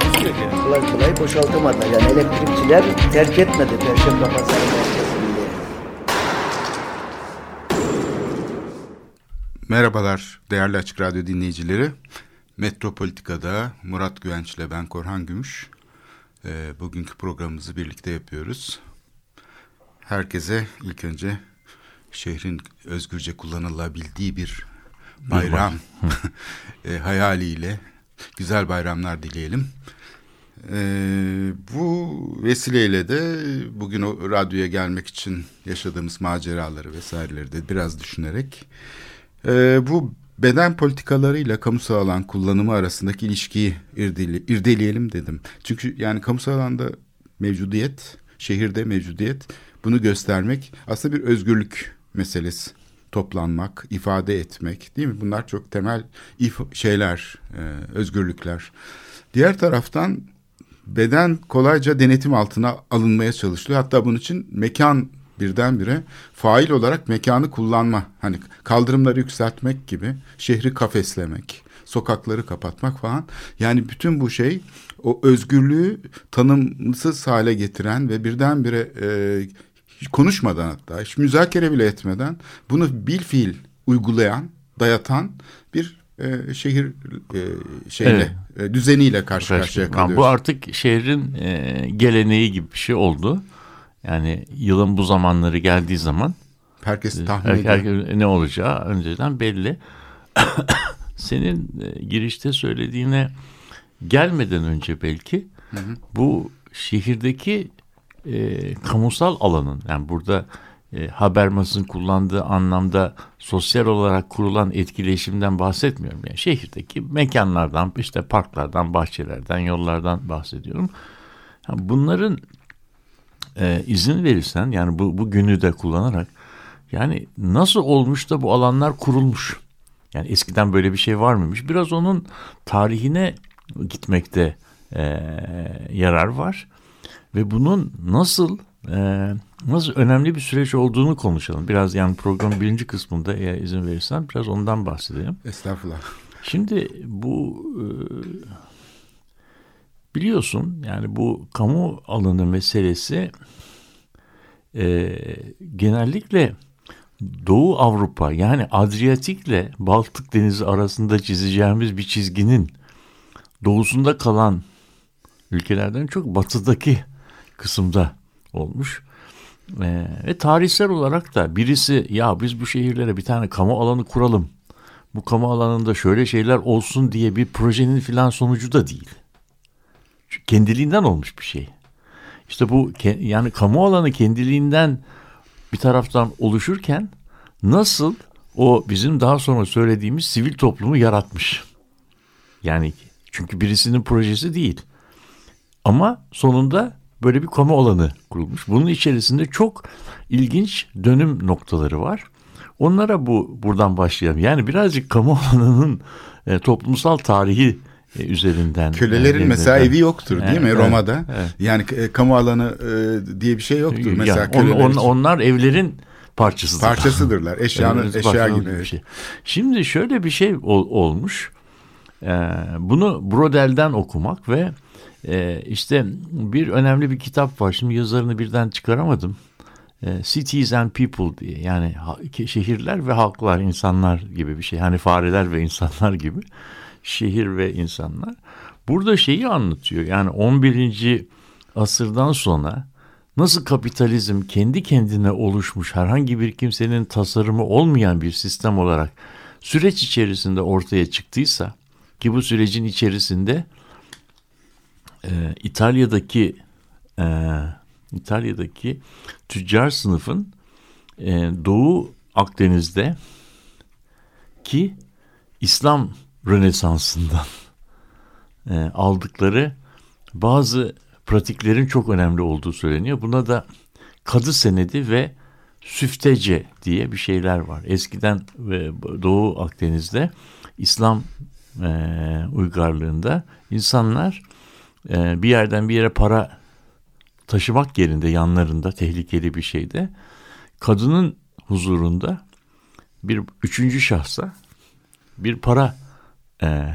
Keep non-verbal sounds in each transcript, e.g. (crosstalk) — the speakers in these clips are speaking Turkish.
Takusuyor yani. Kolay kolay boşaltamadılar. Yani elektrikçiler terk etmedi Perşembe Pazarı merkezini. Merhabalar değerli Açık Radyo dinleyicileri. Metropolitika'da Murat Güvenç ile ben Korhan Gümüş. Ee, bugünkü programımızı birlikte yapıyoruz. Herkese ilk önce şehrin özgürce kullanılabildiği bir bayram (laughs) e, hayaliyle güzel bayramlar dileyelim. E, bu vesileyle de bugün o radyoya gelmek için yaşadığımız maceraları vesaireleri de biraz düşünerek e, bu beden politikalarıyla kamusal alan kullanımı arasındaki ilişkiyi irdeli, irdeleyelim dedim. Çünkü yani kamusal alanda mevcudiyet, şehirde mevcudiyet bunu göstermek aslında bir özgürlük meselesi. Toplanmak, ifade etmek değil mi? Bunlar çok temel şeyler, e, özgürlükler. Diğer taraftan beden kolayca denetim altına alınmaya çalışılıyor. Hatta bunun için mekan birdenbire fail olarak mekanı kullanma. Hani kaldırımları yükseltmek gibi, şehri kafeslemek, sokakları kapatmak falan. Yani bütün bu şey o özgürlüğü tanımsız hale getiren ve birdenbire e, hiç konuşmadan hatta hiç müzakere bile etmeden bunu bil fiil uygulayan, dayatan bir e, şehir e, şeyle Evet. e, düzeniyle karşı karşıya Yani kalıyoruz. bu artık şehrin e, geleneği gibi bir şey oldu. Yani yılın bu zamanları geldiği zaman Herkes tahmin her, ediyor. her- ne olacağı önceden belli. (coughs) Senin e, girişte söylediğine gelmeden önce belki bu şehirdeki e, kamusal alanın yani burada e, Habermas'ın kullandığı anlamda sosyal olarak kurulan etkileşimden bahsetmiyorum. Yani şehirdeki mekanlardan, işte parklardan, bahçelerden, yollardan bahsediyorum. Ha, Bunların e, izin verirsen yani bu, bu günü de kullanarak yani nasıl olmuş da bu alanlar kurulmuş? Yani eskiden böyle bir şey var mıymış? Biraz onun tarihine gitmekte e, yarar var ve bunun nasıl e, nasıl önemli bir süreç olduğunu konuşalım. Biraz yani programın birinci kısmında eğer izin verirsen biraz ondan bahsedeyim. Estağfurullah. Şimdi bu e, biliyorsun yani bu kamu alanı meselesi e, genellikle Doğu Avrupa yani Adriyatik'le Baltık Denizi arasında çizeceğimiz bir çizginin doğusunda kalan ülkelerden çok batıdaki kısımda olmuş. E, ve tarihsel olarak da birisi ya biz bu şehirlere bir tane kamu alanı kuralım. Bu kamu alanında şöyle şeyler olsun diye bir projenin filan sonucu da değil. Çünkü kendiliğinden olmuş bir şey. İşte bu yani kamu alanı kendiliğinden bir taraftan oluşurken nasıl o bizim daha sonra söylediğimiz sivil toplumu yaratmış. Yani çünkü birisinin projesi değil. Ama sonunda böyle bir kamu alanı kurulmuş. Bunun içerisinde çok ilginç dönüm noktaları var. Onlara bu buradan başlayalım. Yani birazcık kamu (laughs) alanının e, toplumsal tarihi e, üzerinden. Kölelerin e, mesela evi yoktur değil mi Evet, Roma'da? evet. Yani e, kamu alanı e, diye bir şey yoktur. Yani Mesela on- on- için. onlar evlerin parçasıdır. parçasıdırlar. (laughs) Eşyanın eşya gibi. bir şey. Şimdi şöyle bir şey ol- olmuş. Ee, bunu Brodel'den okumak ve e, işte bir önemli bir kitap var. Şimdi yazarını birden çıkaramadım. E, Cities and People diye yani şehirler ve halklar, insanlar gibi bir şey. Hani fareler ve insanlar gibi. Şehir ve insanlar. Burada şeyi anlatıyor. Yani 11. asırdan sonra nasıl kapitalizm kendi kendine oluşmuş herhangi bir kimsenin tasarımı olmayan bir sistem olarak süreç içerisinde ortaya çıktıysa ki bu sürecin içerisinde e, İtalya'daki e, İtalya'daki tüccar sınıfın e, Doğu Akdeniz'de ki İslam Rönesansı'ndan e, aldıkları bazı pratiklerin çok önemli olduğu söyleniyor. Buna da kadı senedi ve süftece diye bir şeyler var. Eskiden ve Doğu Akdeniz'de İslam e, uygarlığında insanlar e, bir yerden bir yere para taşımak yerinde yanlarında tehlikeli bir şeyde kadının huzurunda bir üçüncü şahsa bir para e,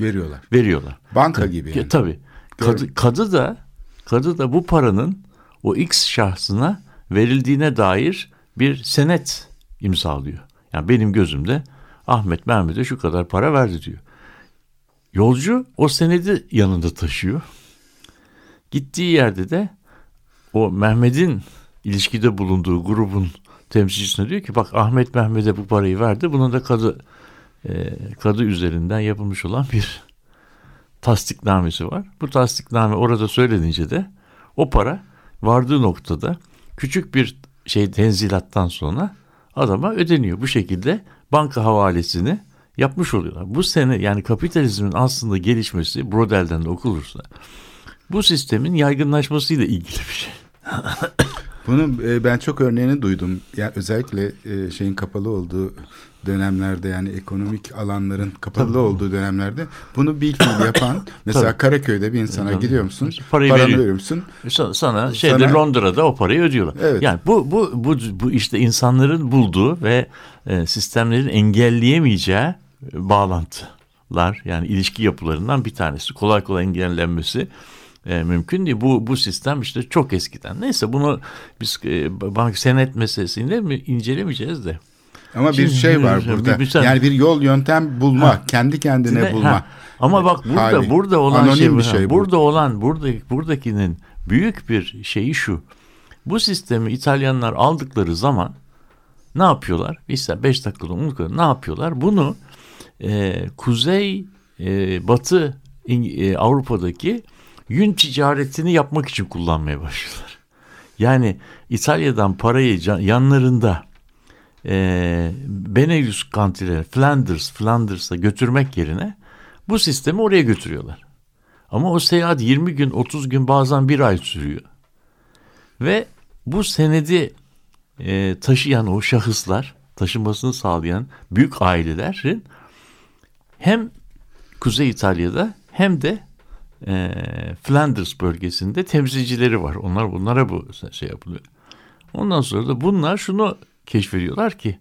Veriyorlar. veriyorlar. Banka gibi Ya, yani. Tabii. Kadı, kadı da kadı da bu paranın o X şahsına verildiğine dair bir senet imzalıyor. Yani benim gözümde Ahmet Mehmet'e şu kadar para verdi diyor. Yolcu o senedi yanında taşıyor. Gittiği yerde de o Mehmet'in ilişkide bulunduğu grubun temsilcisine diyor ki bak Ahmet Mehmet'e bu parayı verdi. Bunun da kadı e, kadı üzerinden yapılmış olan bir tasdiknamesi var. Bu tasdikname orada söylenince de o para vardığı noktada küçük bir şey tenzilattan sonra adama ödeniyor. Bu şekilde banka havalesini yapmış oluyorlar. Bu sene yani kapitalizmin aslında gelişmesi Brodel'den de okulursa bu sistemin yaygınlaşmasıyla ilgili bir şey. (coughs) Bunun e, ben çok örneğini duydum. Yani özellikle e, şeyin kapalı olduğu dönemlerde yani ekonomik alanların kapalı olduğu dönemlerde bunu bir fiil yapan (coughs) mesela Karaköy'de bir insana Tabii. gidiyor musun? Parayı paranı veriyor. veriyor musun? Sana, sana şeyde Sana- Londra'da o parayı ödüyorlar. Evet. Yani bu bu bu bu işte insanların bulduğu ve e, sistemlerin engelleyemeyeceği e, bağlantılar yani ilişki yapılarından bir tanesi. Kolay kolay engellenmesi e, mümkün değil. Bu bu sistem işte çok eskiden. Neyse bunu biz e, bank senet meselesinde mi incelemeyeceğiz de. Ama bir Şimdi- şey var bir- burada. bir sen- yani bir yol yöntem bulma, Ha. kendi kendine Ne- bulma. ha. Ama bak burada hali. burada olan Anonim şey, bir şey bu. burada olan burada buradakinin büyük bir şeyi şu. Bu sistemi İtalyanlar aldıkları zaman ne yapıyorlar? İşte 5 dakikada unutuyorum. Ne yapıyorlar? Bunu e, kuzey e, batı e, Avrupa'daki yün ticaretini yapmak için kullanmaya başlıyorlar. Yani İtalya'dan parayı yanlarında e, Benelux kantileri Flanders, Flanders'a götürmek yerine bu sistemi oraya götürüyorlar. Ama o seyahat 20 gün, 30 gün bazen bir ay sürüyor. Ve bu senedi e, taşıyan o şahıslar, taşımasını sağlayan büyük ailelerin hem Kuzey İtalya'da hem de e, Flanders bölgesinde temsilcileri var. Onlar bunlara bu şey yapılıyor. Ondan sonra da bunlar şunu keşfediyorlar ki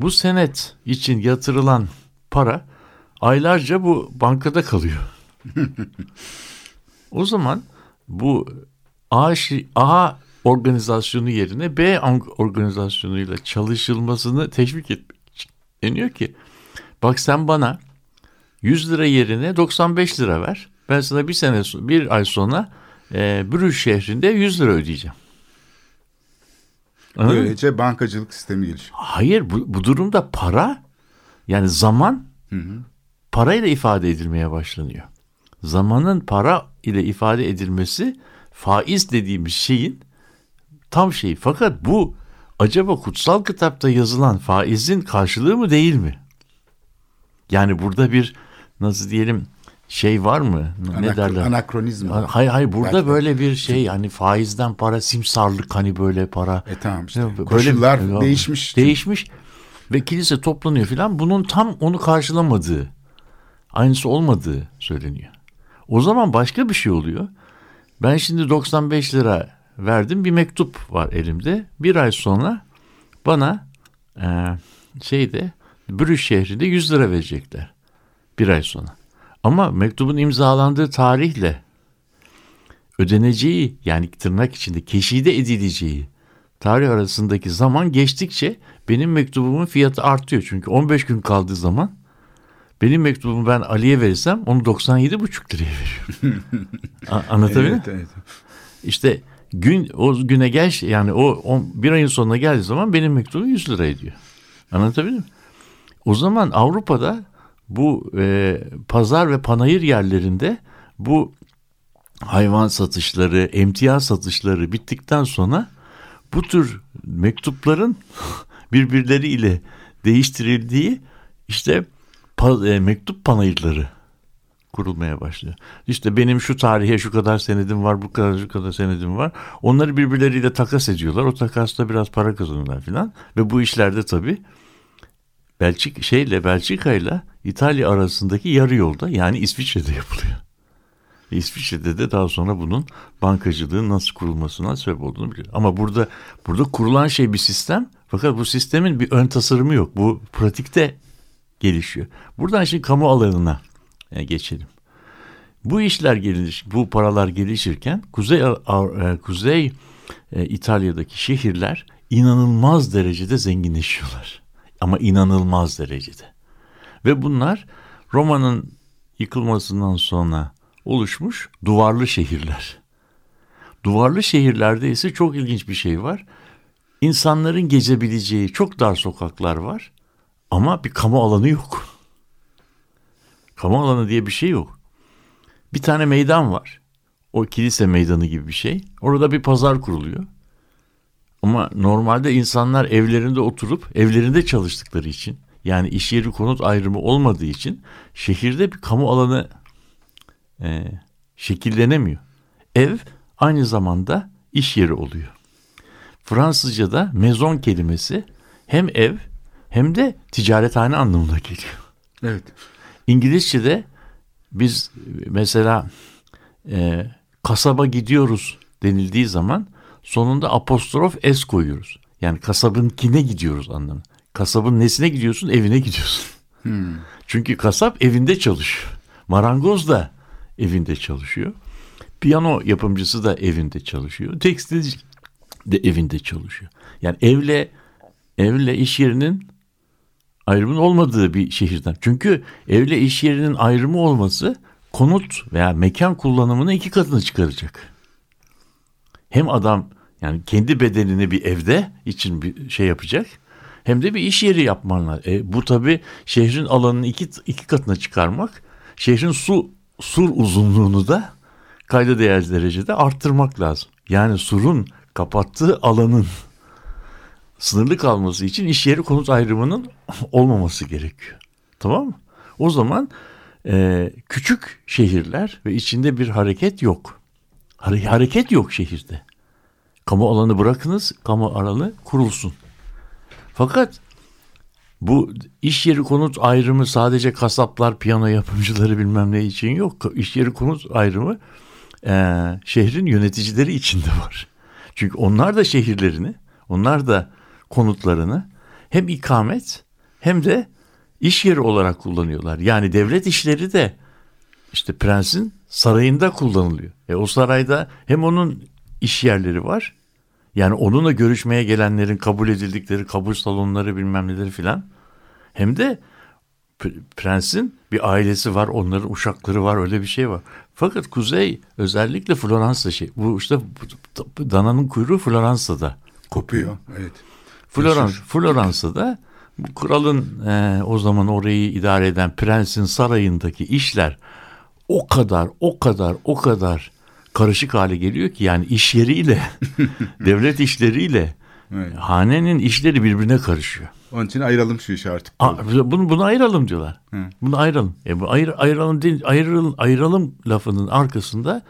bu senet için yatırılan para aylarca bu bankada kalıyor. (laughs) o zaman bu A, A organizasyonu yerine B organizasyonuyla çalışılmasını teşvik etmek deniyor ki bak sen bana 100 lira yerine 95 lira ver. Ben sana bir sene bir ay sonra e, Brüj şehrinde 100 lira ödeyeceğim. Anladın mı? Böylece bankacılık sistemi gelişiyor. Hayır bu, bu durumda para yani zaman parayla ifade edilmeye başlanıyor. Zamanın para ile ifade edilmesi faiz dediğimiz şeyin tam şeyi. Fakat bu acaba kutsal kitapta yazılan faizin karşılığı mı değil mi? Yani burada bir nasıl diyelim şey var mı? ne Anakro- derler? anakronizm. Hayır hayır burada Belki böyle bir şey hani faizden para simsarlık hani böyle para. E tamam işte. Böyle- Koşullar Ya, değişmiş. Değişmiş ve kilise toplanıyor filan. Bunun tam onu karşılamadığı, aynısı olmadığı söyleniyor. O zaman başka bir şey oluyor. Ben şimdi 95 lira verdim bir mektup var elimde. Bir ay sonra bana e, şeyde Brüj şehrinde 100 lira verecekler. Bir ay sonra. Ama mektubun imzalandığı tarihle ödeneceği yani tırnak içinde keşide edileceği tarih arasındaki zaman geçtikçe benim mektubumun fiyatı artıyor. Çünkü 15 gün kaldığı zaman benim mektubumu ben Ali'ye verirsem onu 97,5 liraya veriyorum. (laughs) Anlatabiliyor? Evet, evet. İşte gün o güne gel yani o, o bir ayın sonuna geldiği zaman benim mektubum 100 lira ediyor. Anlatabiliyor muyum? O zaman Avrupa'da bu e, pazar ve panayır yerlerinde bu hayvan satışları, emtia satışları bittikten sonra bu tür mektupların (laughs) birbirleriyle değiştirildiği işte pa- e, mektup panayırları kurulmaya başlıyor. İşte benim şu tarihe şu kadar senedim var, bu kadar şu kadar senedim var. Onları birbirleriyle takas ediyorlar. O takasta biraz para kazanıyorlar filan. Ve bu işlerde tabii Belçik şeyle Belçika ile İtalya arasındaki yarı yolda yani İsviçre'de yapılıyor. İsviçre'de de daha sonra bunun bankacılığın nasıl kurulmasına sebep olduğunu biliyor. Ama burada burada kurulan şey bir sistem fakat bu sistemin bir ön tasarımı yok. Bu pratikte gelişiyor. Buradan şimdi kamu alanına e, geçelim. Bu işler geliş, bu paralar gelişirken Kuzey e, Kuzey e, İtalya'daki şehirler inanılmaz derecede zenginleşiyorlar. Ama inanılmaz derecede. Ve bunlar Roma'nın yıkılmasından sonra oluşmuş duvarlı şehirler. Duvarlı şehirlerde ise çok ilginç bir şey var. İnsanların gezebileceği çok dar sokaklar var ama bir kamu alanı yok. Kamu alanı diye bir şey yok. Bir tane meydan var. O kilise meydanı gibi bir şey. Orada bir pazar kuruluyor. Ama normalde insanlar evlerinde oturup evlerinde çalıştıkları için yani iş yeri konut ayrımı olmadığı için şehirde bir kamu alanı e, şekillenemiyor. Ev aynı zamanda iş yeri oluyor. Fransızca'da mezon kelimesi hem ev hem de ticarethane anlamına geliyor. Evet. İngilizce'de biz mesela e, kasaba gidiyoruz denildiği zaman sonunda apostrof s koyuyoruz. Yani kasabın kine gidiyoruz anlamı. Kasabın nesine gidiyorsun? Evine gidiyorsun. Hmm. Çünkü kasap evinde çalışıyor. Marangoz da evinde çalışıyor. Piyano yapımcısı da evinde çalışıyor. Tekstilci de evinde çalışıyor. Yani evle evle iş yerinin ayrımın olmadığı bir şehirden. Çünkü evle iş yerinin ayrımı olması konut veya mekan kullanımını iki katını çıkaracak. Hem adam yani kendi bedenini bir evde için bir şey yapacak. Hem de bir iş yeri yapman lazım. E, bu tabi şehrin alanını iki, iki katına çıkarmak. Şehrin su sur uzunluğunu da kayda değer derecede arttırmak lazım. Yani surun kapattığı alanın sınırlı kalması için iş yeri konut ayrımının (laughs) olmaması gerekiyor. Tamam mı? O zaman e, küçük şehirler ve içinde bir hareket yok. Hare hareket yok şehirde. Kamu alanı bırakınız, kamu alanı kurulsun. Fakat bu iş yeri konut ayrımı sadece kasaplar, piyano yapımcıları bilmem ne için yok. İş yeri konut ayrımı e, şehrin yöneticileri içinde var. Çünkü onlar da şehirlerini, onlar da konutlarını hem ikamet hem de iş yeri olarak kullanıyorlar. Yani devlet işleri de işte prensin sarayında kullanılıyor. E o sarayda hem onun iş yerleri var. Yani onunla görüşmeye gelenlerin kabul edildikleri kabul salonları bilmem neleri filan. Hem de prensin bir ailesi var, onların uşakları var, öyle bir şey var. Fakat kuzey özellikle Floransa şey. Bu işte dananın kuyruğu Floransa'da kopuyor. Evet. Florans, Floransa'da kralın e, o zaman orayı idare eden prensin sarayındaki işler o kadar, o kadar, o kadar karışık hale geliyor ki yani iş yeriyle, (laughs) devlet işleriyle evet. hanenin işleri birbirine karışıyor. Onun için ayıralım şu işi artık. A, bunu, bunu ayıralım diyorlar. Hı. Bunu ayıralım. E, bu ayır, ayıralım değil, ayıralım, ayıralım lafının arkasında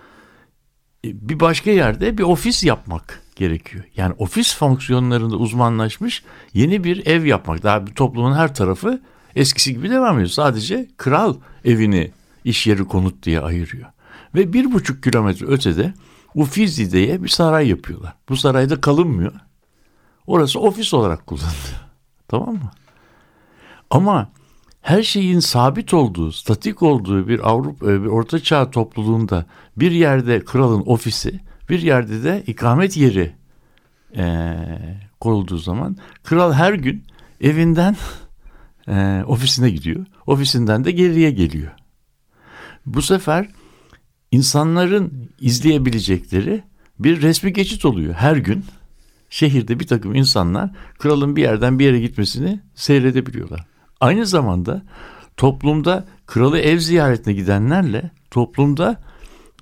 e, bir başka yerde bir ofis yapmak gerekiyor. Yani ofis fonksiyonlarında uzmanlaşmış yeni bir ev yapmak. Daha bir toplumun her tarafı eskisi gibi devam ediyor. Sadece kral evini iş yeri konut diye ayırıyor. Ve bir buçuk kilometre ötede Uffizi diye bir saray yapıyorlar. Bu sarayda kalınmıyor. Orası ofis olarak kullanılıyor. (laughs) Tamam mı? Ama her şeyin sabit olduğu, statik olduğu bir Avrupa, bir Orta Çağ topluluğunda bir yerde kralın ofisi, bir yerde de ikamet yeri e, kurulduğu zaman kral her gün evinden (laughs) e, ofisine gidiyor. Ofisinden de geriye geliyor. Bu sefer insanların izleyebilecekleri bir resmi geçit oluyor her gün şehirde bir takım insanlar kralın bir yerden bir yere gitmesini seyredebiliyorlar. Aynı zamanda toplumda kralı ev ziyaretine gidenlerle toplumda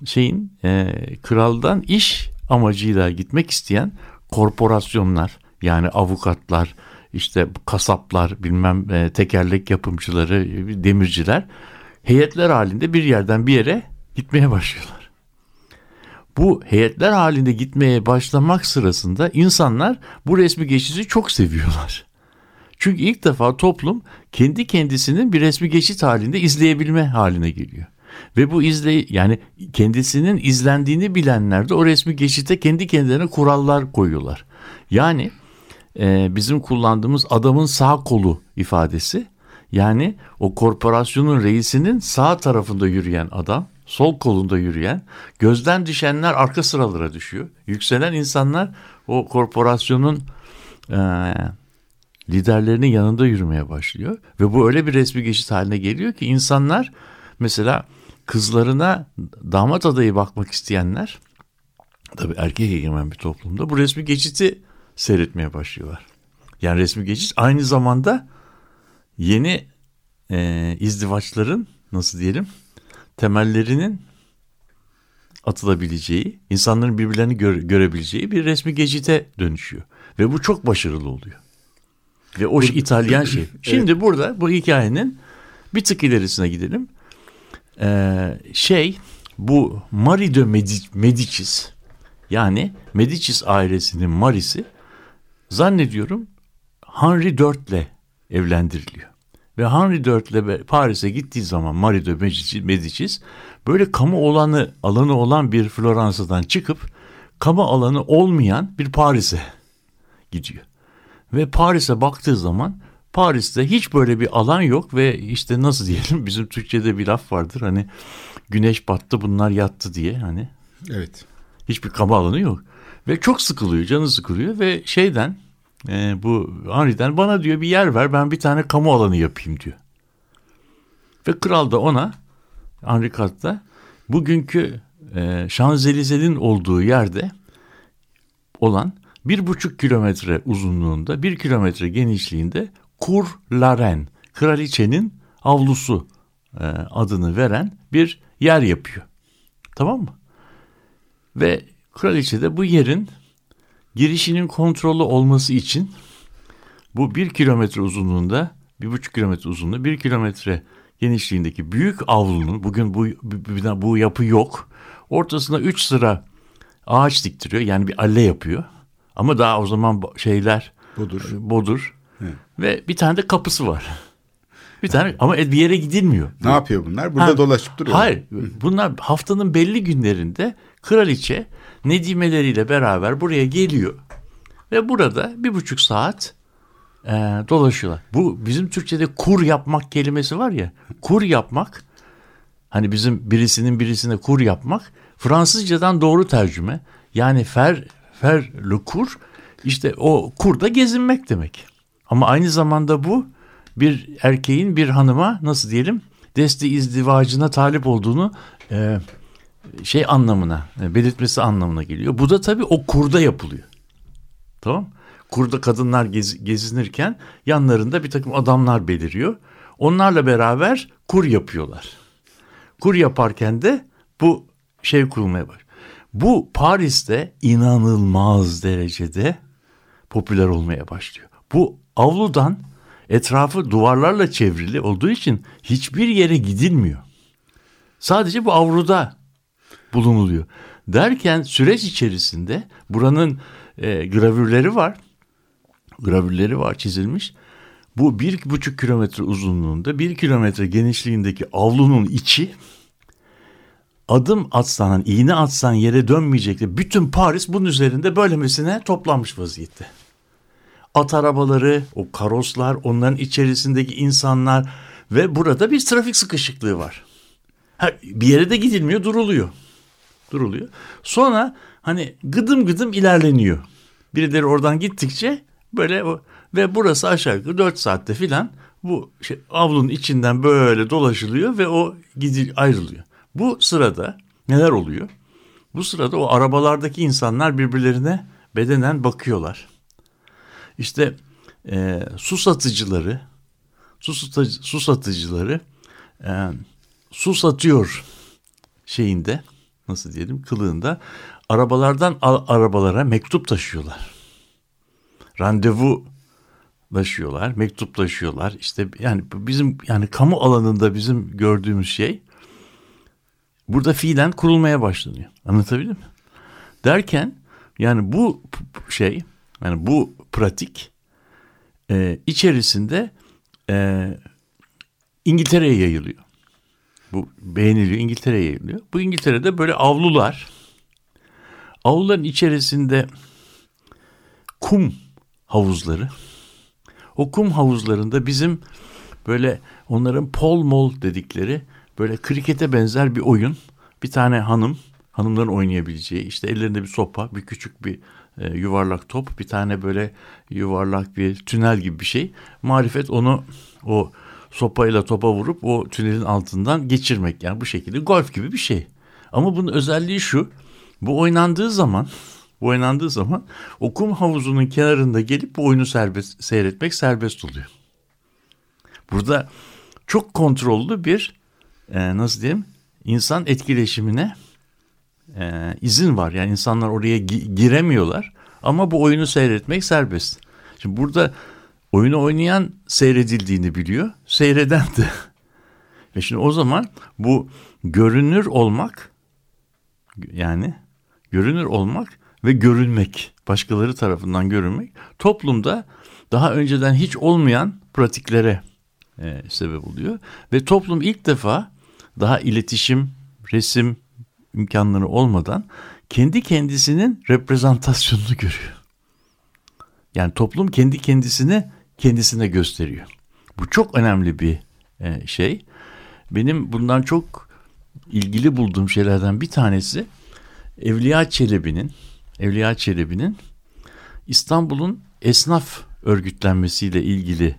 şeyin e, kraldan iş amacıyla gitmek isteyen korporasyonlar yani avukatlar işte kasaplar bilmem e, tekerlek yapımcıları demirciler heyetler halinde bir yerden bir yere gitmeye başlıyorlar. Bu heyetler halinde gitmeye başlamak sırasında insanlar bu resmi geçidi çok seviyorlar. Çünkü ilk defa toplum kendi kendisinin bir resmi geçit halinde izleyebilme haline geliyor. Ve bu izle yani kendisinin izlendiğini bilenler de o resmi geçite kendi kendilerine kurallar koyuyorlar. Yani e, bizim kullandığımız adamın sağ kolu ifadesi yani o korporasyonun reisinin sağ tarafında yürüyen adam sol kolunda yürüyen gözden düşenler arka sıralara düşüyor. Yükselen insanlar o korporasyonun e, liderlerinin yanında yürümeye başlıyor. Ve bu öyle bir resmi geçit haline geliyor ki insanlar mesela kızlarına damat adayı bakmak isteyenler tabii erkek egemen bir toplumda bu resmi geçiti seyretmeye başlıyorlar. Yani resmi geçit aynı zamanda yeni e, izdivaçların nasıl diyelim temellerinin atılabileceği, insanların birbirlerini gö- görebileceği bir resmi geçite dönüşüyor. Ve bu çok başarılı oluyor. Ve o İtalyan şey. Şimdi evet. burada bu hikayenin bir tık ilerisine gidelim. Ee, şey bu Marie de Medicis yani Medicis ailesinin Marisi zannediyorum Henry IV ile evlendiriliyor. Ve Henry IV ile Paris'e gittiği zaman Marie de Medicis böyle kamu olanı alanı olan bir Floransa'dan çıkıp kamu alanı olmayan bir Paris'e gidiyor. Ve Paris'e baktığı zaman Paris'te hiç böyle bir alan yok ve işte nasıl diyelim (laughs) bizim Türkçe'de bir laf vardır hani güneş battı bunlar yattı diye hani. Evet. Hiçbir kamu alanı yok. Ve çok sıkılıyor canı sıkılıyor ve şeyden e, bu Henry'den bana diyor bir yer ver ben bir tane kamu alanı yapayım diyor. Ve kral da ona Henry Kat'ta bugünkü e, Şanzelize'nin olduğu yerde olan bir buçuk kilometre uzunluğunda bir kilometre genişliğinde Kur Laren kraliçenin avlusu e, adını veren bir yer yapıyor. Tamam mı? Ve kraliçe de bu yerin girişinin kontrollü olması için bu bir kilometre uzunluğunda bir buçuk kilometre uzunluğunda bir kilometre genişliğindeki büyük avlunun bugün bu, bu, bu yapı yok. Ortasına üç sıra ağaç diktiriyor yani bir alle yapıyor. Ama daha o zaman şeyler bodur. Bodur. Evet. Ve bir tane de kapısı var. Bir tane ama bir yere gidilmiyor. Ne yapıyor bunlar? Burada ha, dolaşıp duruyor. Hayır. Bunlar haftanın belli günlerinde kraliçe nedimeleriyle beraber buraya geliyor. Ve burada bir buçuk saat e, dolaşıyorlar. Bu bizim Türkçe'de kur yapmak kelimesi var ya. Kur yapmak hani bizim birisinin birisine kur yapmak Fransızcadan doğru tercüme. Yani fer fer le kur işte o kurda gezinmek demek. Ama aynı zamanda bu bir erkeğin bir hanıma nasıl diyelim desti izdivacına talip olduğunu e, şey anlamına e, belirtmesi anlamına geliyor. Bu da tabii o kurda yapılıyor. Tamam Kurda kadınlar gez, gezinirken yanlarında bir takım adamlar beliriyor. Onlarla beraber kur yapıyorlar. Kur yaparken de bu şey kurulmaya başlıyor. Bu Paris'te inanılmaz derecede popüler olmaya başlıyor. Bu avludan etrafı duvarlarla çevrili olduğu için hiçbir yere gidilmiyor. Sadece bu avluda bulunuluyor. Derken süreç içerisinde buranın e, gravürleri var. Gravürleri var çizilmiş. Bu bir buçuk kilometre uzunluğunda bir kilometre genişliğindeki avlunun içi adım atsan, iğne atsan yere dönmeyecekti. Bütün Paris bunun üzerinde böylemesine toplanmış vaziyette. At arabaları, o karoslar, onların içerisindeki insanlar ve burada bir trafik sıkışıklığı var. Ha, bir yere de gidilmiyor, duruluyor. Duruluyor. Sonra hani gıdım gıdım ilerleniyor. Birileri oradan gittikçe böyle o, ve burası aşağı yukarı 4 saatte filan bu şey, avlunun içinden böyle dolaşılıyor ve o gidi ayrılıyor. Bu sırada neler oluyor? Bu sırada o arabalardaki insanlar birbirlerine bedenen bakıyorlar. İşte e, su satıcıları, su, satıcı, su satıcıları e, su satıyor şeyinde nasıl diyelim kılığında arabalardan arabalara mektup taşıyorlar. Randevu imzalaşıyorlar, mektuplaşıyorlar. İşte yani bizim yani kamu alanında bizim gördüğümüz şey burada fiilen kurulmaya başlanıyor. Anlatabildim mi? Derken yani bu şey yani bu pratik e, içerisinde e, İngiltere'ye yayılıyor. Bu beğeniliyor. İngiltere'ye yayılıyor. Bu İngiltere'de böyle avlular avluların içerisinde kum havuzları. O kum havuzlarında bizim böyle onların pol mol dedikleri böyle krikete benzer bir oyun. Bir tane hanım hanımların oynayabileceği işte ellerinde bir sopa bir küçük bir e, yuvarlak top bir tane böyle yuvarlak bir tünel gibi bir şey. Marifet onu o sopayla topa vurup o tünelin altından geçirmek yani bu şekilde golf gibi bir şey ama bunun özelliği şu bu oynandığı zaman bu oynandığı zaman o kum havuzunun kenarında gelip bu oyunu serbest, seyretmek serbest oluyor. Burada çok kontrollü bir e, nasıl diyeyim insan etkileşimine e, izin var. Yani insanlar oraya gi- giremiyorlar ama bu oyunu seyretmek serbest. Şimdi burada oyunu oynayan seyredildiğini biliyor, seyreden de. (laughs) Ve şimdi o zaman bu görünür olmak yani görünür olmak ve görünmek, başkaları tarafından görünmek toplumda daha önceden hiç olmayan pratiklere e, sebep oluyor. Ve toplum ilk defa daha iletişim, resim imkanları olmadan kendi kendisinin reprezentasyonunu görüyor. Yani toplum kendi kendisini kendisine gösteriyor. Bu çok önemli bir e, şey. Benim bundan çok ilgili bulduğum şeylerden bir tanesi Evliya Çelebi'nin Evliya Çelebi'nin İstanbul'un esnaf örgütlenmesiyle ilgili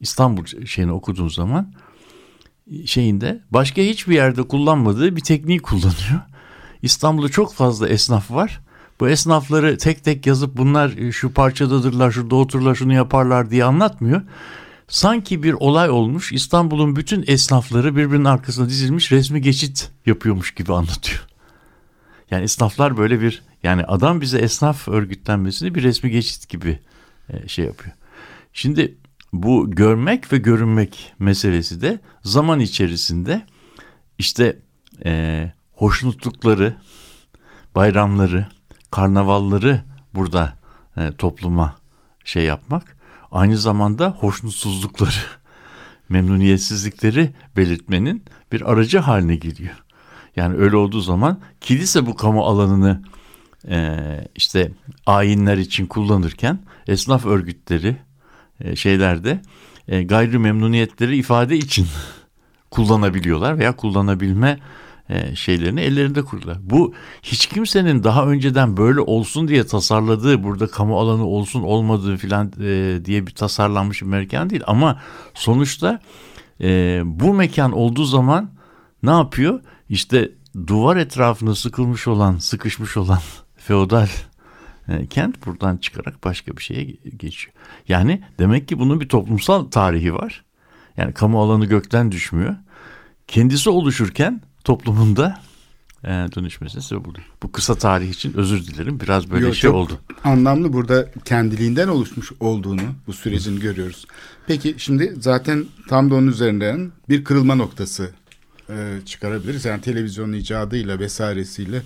İstanbul şeyini okuduğun zaman şeyinde başka hiçbir yerde kullanmadığı bir tekniği kullanıyor. İstanbul'da çok fazla esnaf var. Bu esnafları tek tek yazıp bunlar şu parçadadırlar, şurada otururlar, şunu yaparlar diye anlatmıyor. Sanki bir olay olmuş İstanbul'un bütün esnafları birbirinin arkasına dizilmiş resmi geçit yapıyormuş gibi anlatıyor. Yani esnaflar böyle bir yani adam bize esnaf örgütlenmesini bir resmi geçit gibi e, şey yapıyor. Şimdi bu görmek ve görünmek meselesi de zaman içerisinde işte e, hoşnutlukları, bayramları, karnavalları burada e, topluma şey yapmak. Aynı zamanda hoşnutsuzlukları, (laughs) memnuniyetsizlikleri belirtmenin bir aracı haline geliyor. Yani öyle olduğu zaman kilise bu kamu alanını e, işte ayinler için kullanırken esnaf örgütleri e, şeylerde e, gayri memnuniyetleri ifade için (laughs) kullanabiliyorlar veya kullanabilme e, şeylerini ellerinde kurdular. Bu hiç kimsenin daha önceden böyle olsun diye tasarladığı burada kamu alanı olsun olmadığı filan e, diye bir tasarlanmış bir mekan değil ama sonuçta e, bu mekan olduğu zaman ne yapıyor? İşte duvar etrafına sıkılmış olan, sıkışmış olan (laughs) feodal kent buradan çıkarak başka bir şeye geçiyor. Yani demek ki bunun bir toplumsal tarihi var. Yani kamu alanı gökten düşmüyor. Kendisi oluşurken toplumunda e, dönüşmesine sebep oluyor. Bu kısa tarih için özür dilerim. Biraz böyle Yo, şey oldu. Anlamlı burada kendiliğinden oluşmuş olduğunu bu sürecin görüyoruz. Peki şimdi zaten tam da onun üzerinden bir kırılma noktası e, çıkarabiliriz. Yani televizyonun icadıyla vesairesiyle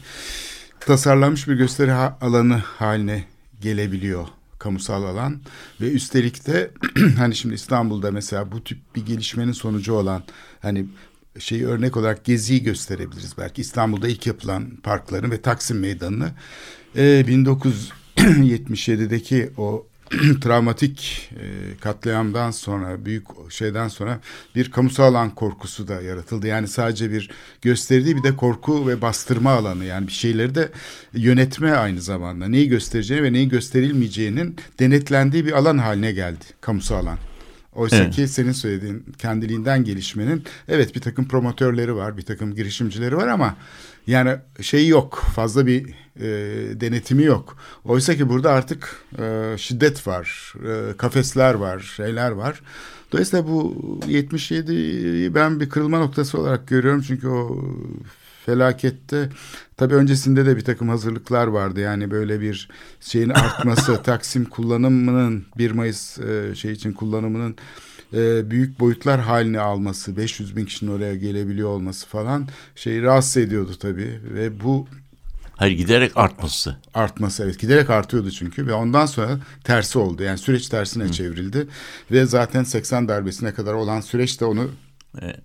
tasarlanmış bir gösteri ha- alanı haline gelebiliyor kamusal alan ve üstelik de (clears throat) hani şimdi İstanbul'da mesela bu tip bir gelişmenin sonucu olan hani şeyi örnek olarak Gezi'yi gösterebiliriz belki İstanbul'da ilk yapılan parkların ve Taksim Meydanı'nı e, 1977'deki o (clears throat) travmatik e, katliamdan sonra büyük şeyden sonra bir kamusal alan korkusu da yaratıldı. Yani sadece bir gösteri değil bir de korku ve bastırma alanı yani bir şeyleri de yönetme aynı zamanda neyi göstereceğini ve neyi gösterilmeyeceğinin denetlendiği bir alan haline geldi kamusal alan. Oysa Evet. ki senin söylediğin kendiliğinden gelişmenin evet bir takım promotörleri var, bir takım girişimcileri var ama yani şey yok, fazla bir e, denetimi yok. Oysa ki burada artık e, şiddet var, e, kafesler var, şeyler var. Dolayısıyla bu 77'yi ben bir kırılma noktası olarak görüyorum çünkü o felakette tabii öncesinde de bir takım hazırlıklar vardı. Yani böyle bir şeyin artması, (laughs) Taksim kullanımının 1 Mayıs e, şey için kullanımının e, büyük boyutlar halini alması, 500 bin kişinin oraya gelebiliyor olması falan şeyi rahatsız ediyordu tabii ve bu Hayır giderek artması. artması evet giderek artıyordu çünkü ve ondan sonra tersi oldu. Yani süreç tersine çevrildi ve zaten 80 darbesine kadar olan süreç de onu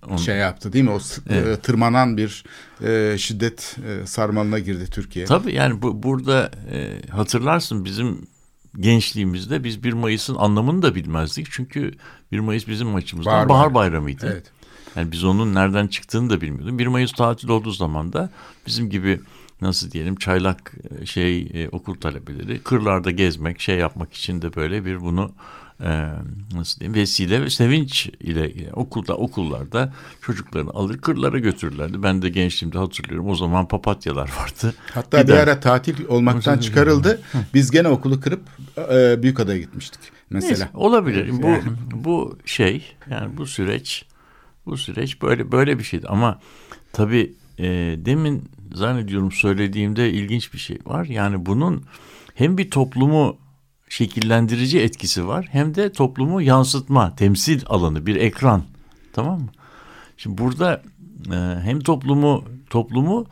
onu- şey yaptı değil mi? O s- e, tırmanan bir e, şiddet e, sarmalına girdi Türkiye. Tabii yani bu, burada e, hatırlarsın bizim gençliğimizde biz 1 Mayıs'ın anlamını da bilmezdik. Çünkü 1 Mayıs bizim açımızdan Bahar bahar, bayramı. bayramıydı. Evet. Yani biz onun nereden çıktığını da bilmiyorduk. 1 Mayıs tatil olduğu zaman da bizim gibi nasıl diyelim çaylak e, şey e, okul talebeleri kırlarda gezmek şey yapmak için de böyle bir bunu e, nasıl diyeyim vesile ve sevinç ile e, okulda okullarda çocuklarını alır kırlara götürürlerdi. Ben de gençliğimde hatırlıyorum o zaman papatyalar vardı. Hatta bir Gider. ara tatil olmaktan çıkarıldı. Biz gene okulu kırıp e, Büyükada'ya gitmiştik mesela. Neyse, olabilir. Bu Yani. bu şey yani bu süreç bu süreç böyle böyle bir şeydi ama tabii e, demin zannediyorum söylediğimde ilginç bir şey var. Yani bunun hem bir toplumu şekillendirici etkisi var hem de toplumu yansıtma, temsil alanı, bir ekran. Tamam mı? Şimdi burada e, hem toplumu toplumu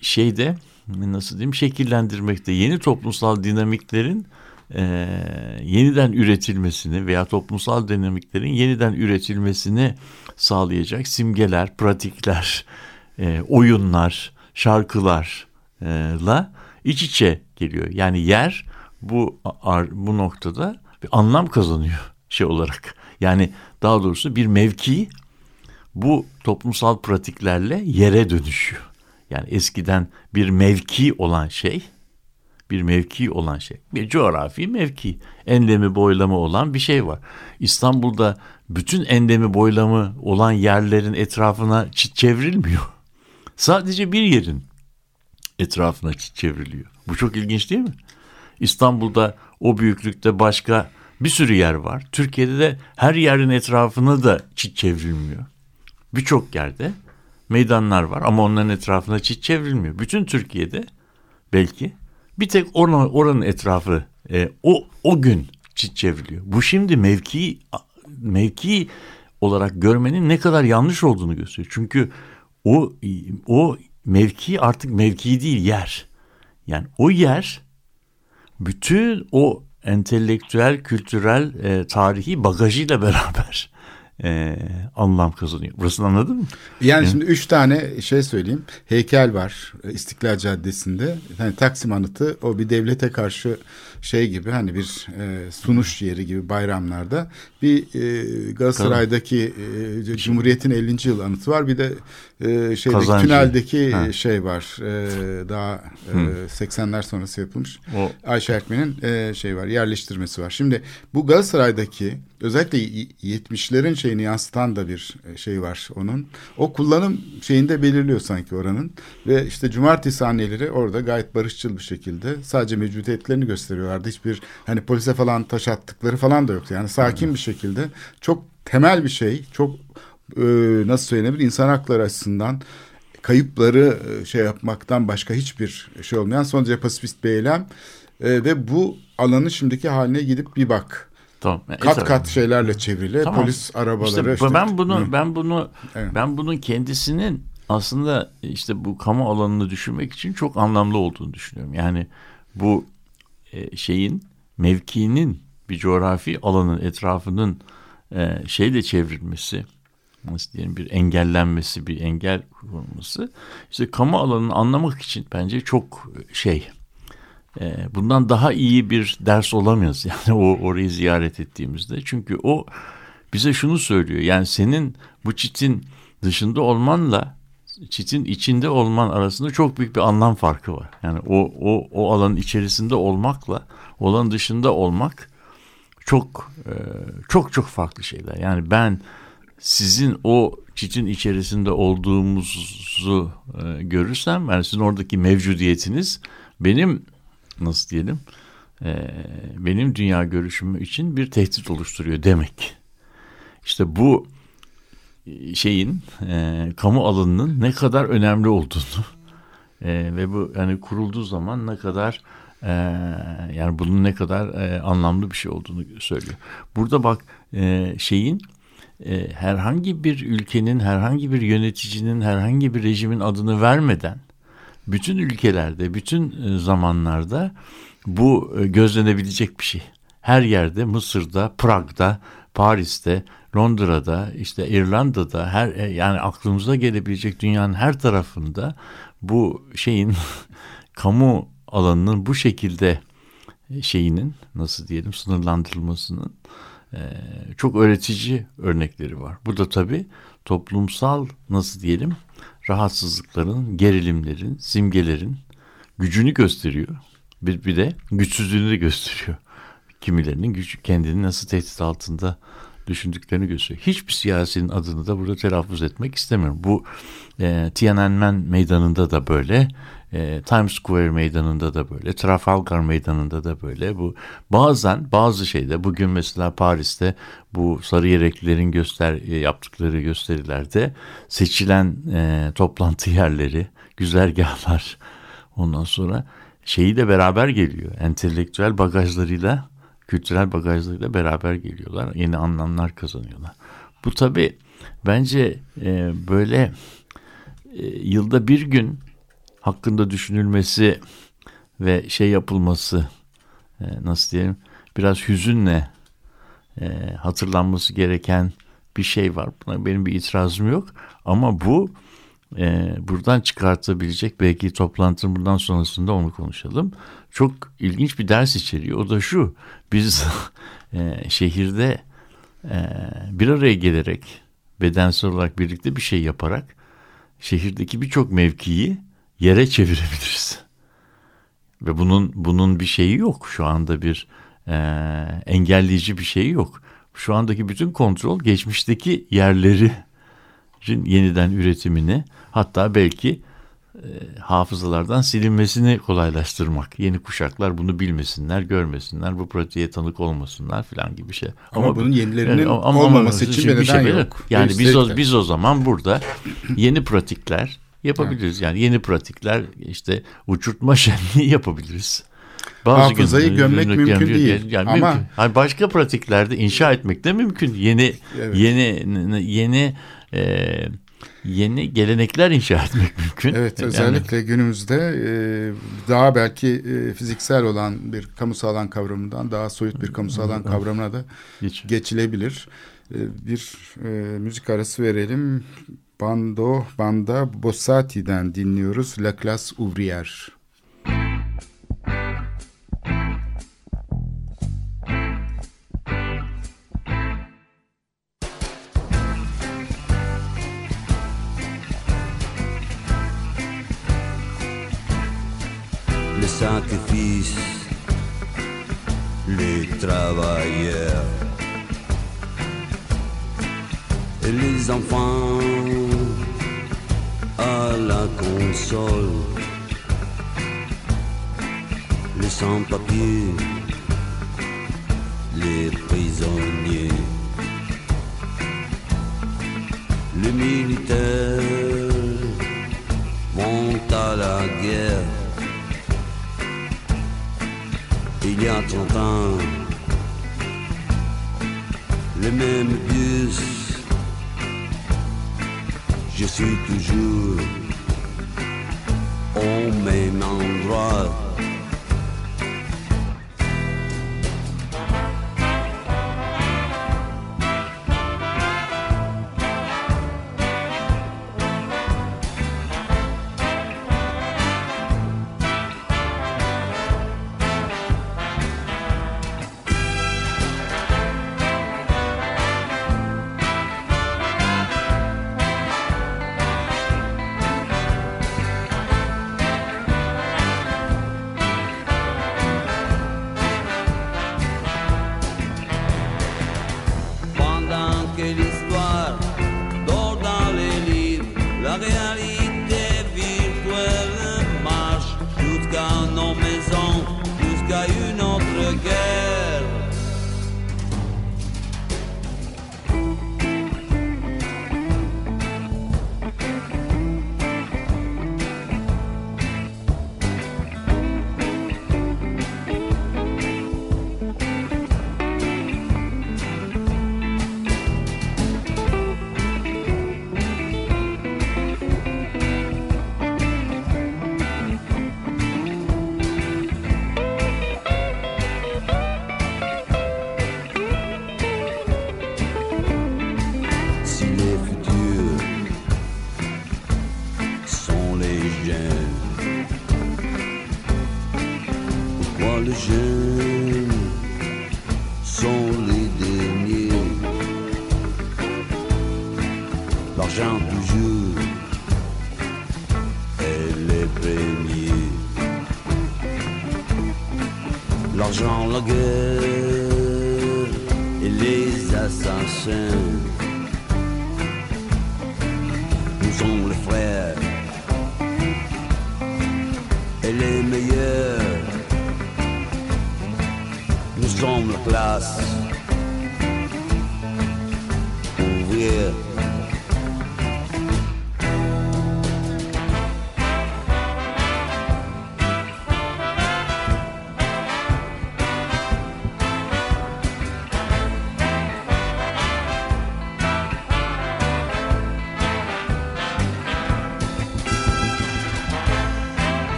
şeyde nasıl diyeyim şekillendirmekte yeni toplumsal dinamiklerin e, yeniden üretilmesini veya toplumsal dinamiklerin yeniden üretilmesini sağlayacak simgeler, pratikler, e, oyunlar, şarkılarla iç içe geliyor. Yani yer bu bu noktada bir anlam kazanıyor (laughs) şey olarak. Yani daha doğrusu bir mevki bu toplumsal pratiklerle yere dönüşüyor. Yani eskiden bir mevki olan şey, bir mevki olan şey, bir coğrafi mevki, enlemi boylama olan bir şey var. İstanbul'da bütün enlemi boylamı olan yerlerin etrafına çit çevrilmiyor. Sadece bir yerin etrafına çit çevriliyor. Bu çok ilginç değil mi? İstanbul'da o büyüklükte başka bir sürü yer var. Türkiye'de de her yerin etrafına da çit çevrilmiyor. Birçok yerde meydanlar var ama onların etrafına çit çevrilmiyor. Bütün Türkiye'de belki bir tek oranın, oranın etrafı e, o o gün çit çevriliyor. Bu şimdi mevki mevki olarak görmenin ne kadar yanlış olduğunu gösteriyor. Çünkü o o mevki artık mevki değil yer. Yani o yer bütün o entelektüel, kültürel, e, tarihi bagajıyla beraber e, anlam kazanıyor. Burasını anladın mı? Yani şimdi üç tane şey söyleyeyim. Heykel var e, İstiklal Caddesi'nde. Hani Taksim Anıtı o bir devlete karşı şey gibi hani bir e, sunuş yeri gibi bayramlarda. Bir e, Galatasaray'daki e, Cumhuriyet'in 50. yıl anıtı var. Bir de e, şeydeki Kazancı. tüneldeki Ha. şey var. E, daha e, 80'ler sonrası yapılmış. O- Ayşe Erkmen'in e, şey var yerleştirmesi var. Şimdi bu Galatasaray'daki özellikle y- 70'lerin şeyini yansıtan da bir e, şey var onun. O kullanım şeyinde belirliyor sanki oranın. Ve işte cumartesi anneleri orada gayet barışçıl bir şekilde sadece mevcudiyetlerini gösteriyorlardı. Hiçbir hani polise falan taş attıkları falan da yoktu. Yani sakin bir şekilde çok temel bir şey. Çok e, nasıl söylenebilir insan hakları açısından kayıpları e, şey yapmaktan başka hiçbir şey olmayan son derece pasifist bir eylem. E, ve bu alanın şimdiki haline gidip bir bak. Tamam. E, Kat tabii. kat şeylerle çevrili. Tamam. Polis arabaları. İşte işte- ben bunu Hı. ben bunu Evet. ben bunun kendisinin aslında işte bu kamu alanını düşünmek için çok anlamlı olduğunu düşünüyorum. Yani bu e, şeyin mevkinin bir coğrafi alanın etrafının e, şeyle çevrilmesi nasıl diyelim bir engellenmesi bir engel kurulması işte kamu alanını anlamak için bence çok şey e, bundan daha iyi bir ders olamaz. (laughs) Yani o orayı ziyaret ettiğimizde. Çünkü o bize şunu söylüyor. Yani senin bu çitin dışında olmanla çitin içinde olman arasında çok büyük bir anlam farkı var. Yani o o o alanın içerisinde olmakla o alanın dışında olmak çok e, çok çok farklı şeyler. Yani ben sizin o çitin içerisinde olduğumuzu e, görürsem yani sizin oradaki mevcudiyetiniz benim nasıl diyelim e, benim dünya görüşümü için bir tehdit oluşturuyor demek. İşte bu şeyin e, kamu alanının ne kadar önemli olduğunu e, ve bu yani kurulduğu zaman ne kadar e, yani bunun ne kadar e, anlamlı bir şey olduğunu söylüyor. Burada bak e, şeyin e, herhangi bir ülkenin herhangi bir yöneticinin herhangi bir rejimin adını vermeden bütün ülkelerde bütün e, zamanlarda bu e, gözlenebilecek bir şey. Her yerde Mısır'da, Prag'da, Paris'te, Londra'da, işte İrlanda'da her e, yani aklımıza gelebilecek dünyanın her tarafında bu şeyin (laughs) kamu alanının bu şekilde e, şeyinin nasıl diyelim sınırlandırılmasının e, çok öğretici örnekleri var. Bu da tabii toplumsal nasıl diyelim rahatsızlıkların, gerilimlerin, simgelerin gücünü gösteriyor. Bir, bir de güçsüzlüğünü de gösteriyor. Kimilerinin güç, kendini nasıl tehdit altında düşündüklerini gösteriyor. Hiçbir siyasinin adını da burada telaffuz etmek istemiyorum. Bu e, Tiananmen meydanında da böyle, e, Times Square meydanında da böyle, Trafalgar meydanında da böyle. Bu bazen bazı şeyde bugün mesela Paris'te bu sarı yereklilerin göster e, yaptıkları gösterilerde seçilen e, toplantı yerleri, güzergahlar ondan sonra şeyi de beraber geliyor. Entelektüel bagajlarıyla kültürel bagajlarıyla beraber geliyorlar. Yeni anlamlar kazanıyorlar. Bu tabi bence e, böyle e, yılda bir gün hakkında düşünülmesi ve şey yapılması e, nasıl diyelim biraz hüzünle e, hatırlanması gereken bir şey var. Buna benim bir itirazım yok. Ama bu e, buradan çıkartabilecek belki toplantının bundan sonrasında onu konuşalım. Çok ilginç bir ders içeriyor. O da şu. Biz (laughs) e, şehirde e, bir araya gelerek bedensel olarak birlikte bir şey yaparak şehirdeki birçok mevkiyi yere çevirebiliriz. Ve bunun bunun bir şeyi yok. Şu anda bir e, engelleyici bir şeyi yok. Şu andaki bütün kontrol geçmişteki yerleri yeniden üretimini hatta belki e, hafızalardan silinmesini kolaylaştırmak. Yeni kuşaklar bunu bilmesinler, görmesinler, bu pratiğe tanık olmasınlar falan gibi şey. Ama, ama bunun yenilerinin yani, ama, olmaması için bir neden şey yok. Yani biz o, biz o zaman burada yeni pratikler yapabiliriz. Yani yeni pratikler işte uçurtma (laughs) şenliği yapabiliriz. Bazı Hafızayı gün, gömmek mümkün yani, değil. Yani ama mümkün. Yani başka pratiklerde inşa etmek de mümkün. Yeni evet. yeni yeni e, yeni gelenekler inşa etmek mümkün. Evet yani, özellikle günümüzde e, daha belki e, fiziksel olan bir kamusal alan kavramından daha soyut bir kamusal alan kavramına da Geç. geçilebilir. E, bir e, müzik arası verelim. Bando Banda Bossati'den dinliyoruz. La Classe Ouvrière.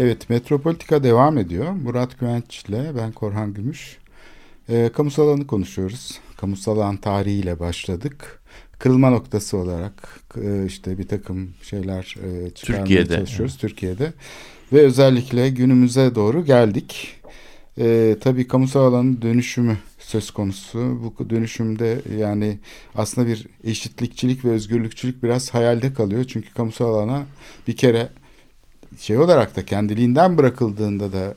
Evet, Metropolitika devam ediyor. Murat Güvenç ile ben Korhan Gümüş. E, kamusal alanı konuşuyoruz. Kamusal alan tarihiyle başladık. Kırılma noktası olarak e, işte bir takım şeyler e, çıkarmaya Türkiye'de, çalışıyoruz Türkiye'de. Ve özellikle günümüze doğru geldik. E, tabii kamusal alanın dönüşümü söz konusu. Bu dönüşümde yani aslında bir eşitlikçilik ve özgürlükçülük biraz hayalde kalıyor. Çünkü kamusal alana bir kere şey olarak da kendiliğinden bırakıldığında da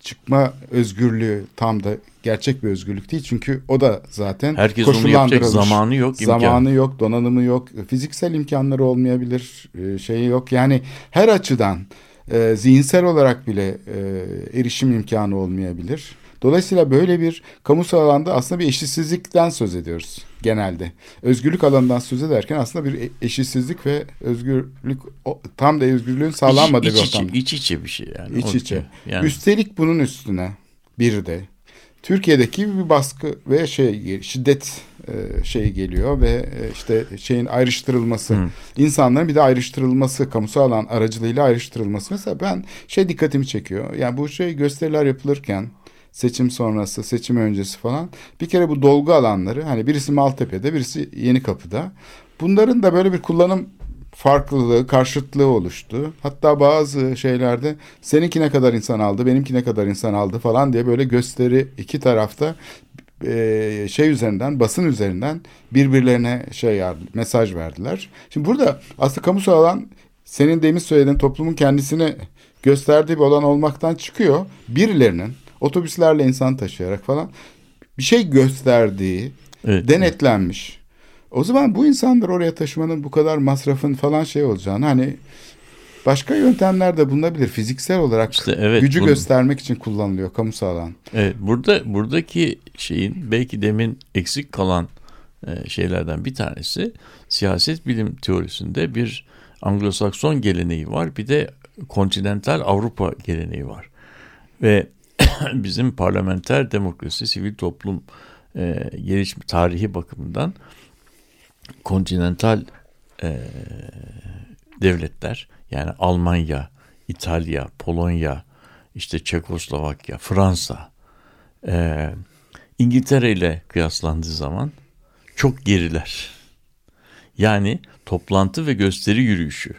çıkma özgürlüğü tam da gerçek bir özgürlük değil. Çünkü o da zaten Herkes onu yapacak zamanı yok, imkanı. Zamanı yok, donanımı yok, fiziksel imkanları olmayabilir, e, şeyi yok. Yani her açıdan e, zihinsel olarak bile e, erişim imkanı olmayabilir. Dolayısıyla böyle bir kamusal alanda aslında bir eşitsizlikten söz ediyoruz genelde. Özgürlük alanından söz ederken aslında bir eşitsizlik ve özgürlük tam da özgürlüğün sağlanmadığı iç, bir iç, içe, ortamda. iç içe bir şey yani. İç içe. Yani Üstelik bunun üstüne bir de Türkiye'deki bir baskı ve şey şiddet e, şey geliyor ve e, işte şeyin ayrıştırılması, Hı. insanların bir de ayrıştırılması, kamusal alan aracılığıyla ayrıştırılması. Mesela ben şey dikkatimi çekiyor. Yani bu şey gösteriler yapılırken seçim sonrası, seçim öncesi falan bir kere bu dolgu alanları hani birisi Maltepe'de, birisi Yeni Kapı'da. Bunların da böyle bir kullanım farklılığı, karşıtlığı oluştu. Hatta bazı şeylerde seninki ne kadar insan aldı, benimki ne kadar insan aldı falan diye böyle gösteri iki tarafta e, şey üzerinden, basın üzerinden birbirlerine şey mesaj verdiler. Şimdi burada aslında kamusal alan senin demin söylediğin toplumun kendisini gösterdiği bir alan olmaktan çıkıyor. Birilerinin otobüslerle insan taşıyarak falan bir şey gösterdiği, Evet. denetlenmiş. O zaman bu insanları oraya taşımanın bu kadar masrafın falan şey olacağını hani başka yöntemler de bulunabilir. Fiziksel olarak İşte evet, gücü bunu- göstermek için kullanılıyor kamusal alan. Evet, burada buradaki şeyin belki demin eksik kalan e, şeylerden bir tanesi siyaset bilim teorisinde bir Anglo-Sakson geleneği var, bir de kontinental Avrupa geleneği var. Ve (coughs) bizim parlamenter demokrasi, sivil toplum e, gelişme tarihi bakımından kontinental e, devletler yani Almanya, İtalya, Polonya, işte Çekoslovakya, Fransa, e, İngiltere ile kıyaslandığı zaman çok geriler. Yani toplantı ve gösteri yürüyüşü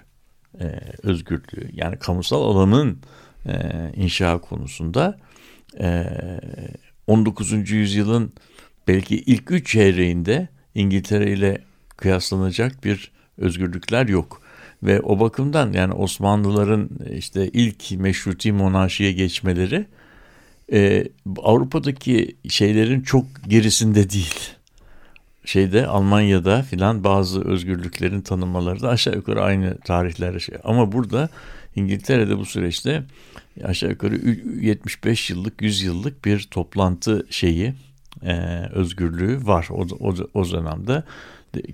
e, özgürlüğü yani kamusal alanın e, inşa konusunda 19. yüzyılın belki ilk üç çeyreğinde İngiltere ile kıyaslanacak bir özgürlükler yok. Ve o bakımdan yani Osmanlıların işte ilk meşruti monarşiye geçmeleri e, Avrupa'daki şeylerin çok gerisinde değil. Şeyde Almanya'da filan bazı özgürlüklerin tanınmaları da aşağı yukarı aynı tarihlerde şey. Ama burada İngiltere'de bu süreçte aşağı yukarı 75 yıllık 100 yıllık bir toplantı şeyi e, özgürlüğü var o, o, o dönemde.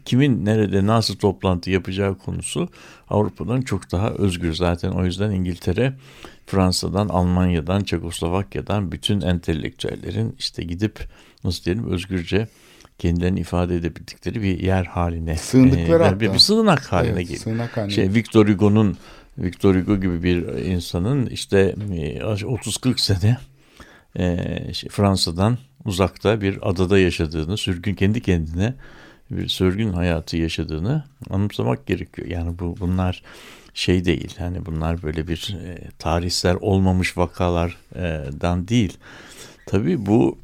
Kimin nerede nasıl toplantı yapacağı konusu Avrupa'dan çok daha özgür. Zaten o yüzden İngiltere Fransa'dan, Almanya'dan, Çekoslovakya'dan bütün entelektüellerin işte gidip nasıl diyelim özgürce kendilerini ifade edebildikleri bir yer haline. Sığındıkları e, hatta. Bir, bir sığınak haline Evet, geliyor. sığınak haline. Şey, Victor Hugo'nun Victor Hugo gibi bir insanın işte e, 30-40 sene e, şey, Fransa'dan uzakta bir adada yaşadığını, sürgün kendi kendine bir sürgün hayatı yaşadığını anımsamak gerekiyor. Yani bu bunlar şey değil. Yani bunlar böyle bir e, tarihsel olmamış vakalardan değil. Tabii bu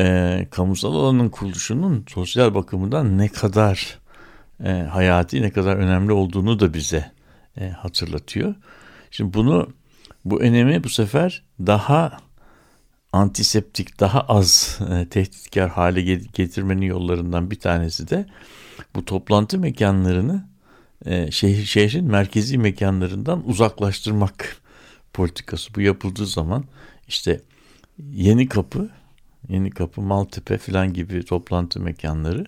e, kamusal alanın kuruluşunun sosyal bakımından ne kadar e, hayati, ne kadar önemli olduğunu da bize e, hatırlatıyor. Şimdi bunu bu önemi bu sefer daha antiseptik, daha az e, tehditkar hale getirmenin yollarından bir tanesi de bu toplantı mekanlarını e, şehir, şehrin merkezi mekanlarından uzaklaştırmak (laughs) politikası. Bu yapıldığı zaman işte Yeni Kapı, Yeni Kapı, Maltepe falan gibi toplantı mekanları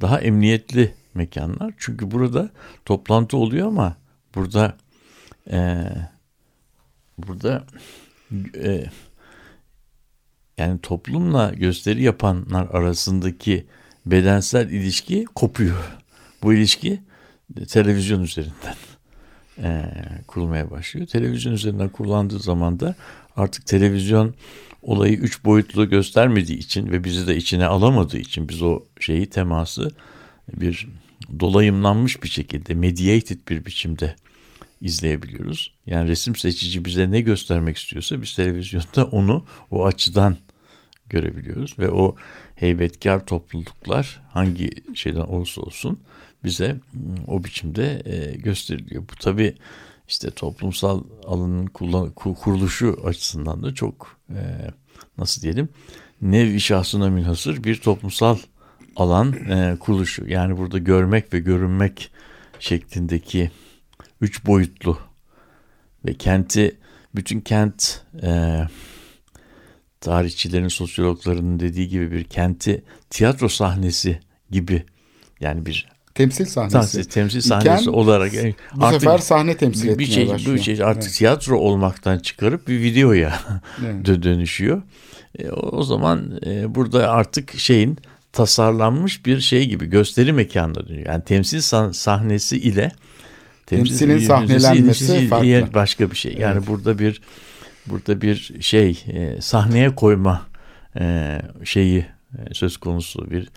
daha emniyetli mekanlar. Çünkü burada toplantı oluyor ama burada e, burada e, yani toplumla gösteri yapanlar arasındaki bedensel ilişki kopuyor. Bu ilişki televizyon üzerinden e, kurulmaya başlıyor. Televizyon üzerinden kurulandığı zaman da artık televizyon olayı üç boyutlu göstermediği için ve bizi de içine alamadığı için biz o şeyi teması bir dolayımlanmış bir şekilde mediated bir biçimde izleyebiliyoruz. Yani resim seçici bize ne göstermek istiyorsa biz televizyonda onu o açıdan görebiliyoruz ve o heybetkar topluluklar hangi şeyden olursa olsun bize o biçimde e, gösteriliyor. Bu tabi işte toplumsal alanın kuruluşu açısından da çok e, nasıl diyelim nevi şahsına münhasır bir toplumsal alan e, kuruluşu. Yani burada görmek ve görünmek şeklindeki üç boyutlu ve kenti bütün kent e, tarihçilerin, sosyologlarının dediği gibi bir kenti tiyatro sahnesi gibi yani bir temsil sahnesi. Sahne, temsil sahnesi İken, olarak yani bu artık sefer sahne temsil bir, bir şey, başlıyor. Bir şey artık Evet. tiyatro olmaktan çıkarıp bir videoya Evet. (laughs) dö- dönüşüyor. E, o zaman e, burada artık şeyin tasarlanmış bir şey gibi gösteri mekanına dönüyor. Yani temsil sah- sahnesi ile Temsilin müzesi- sahnelenmesi müzesi farklı. başka bir şey. Yani Evet. burada bir burada bir şey e, sahneye koyma e, şeyi e, söz konusu bir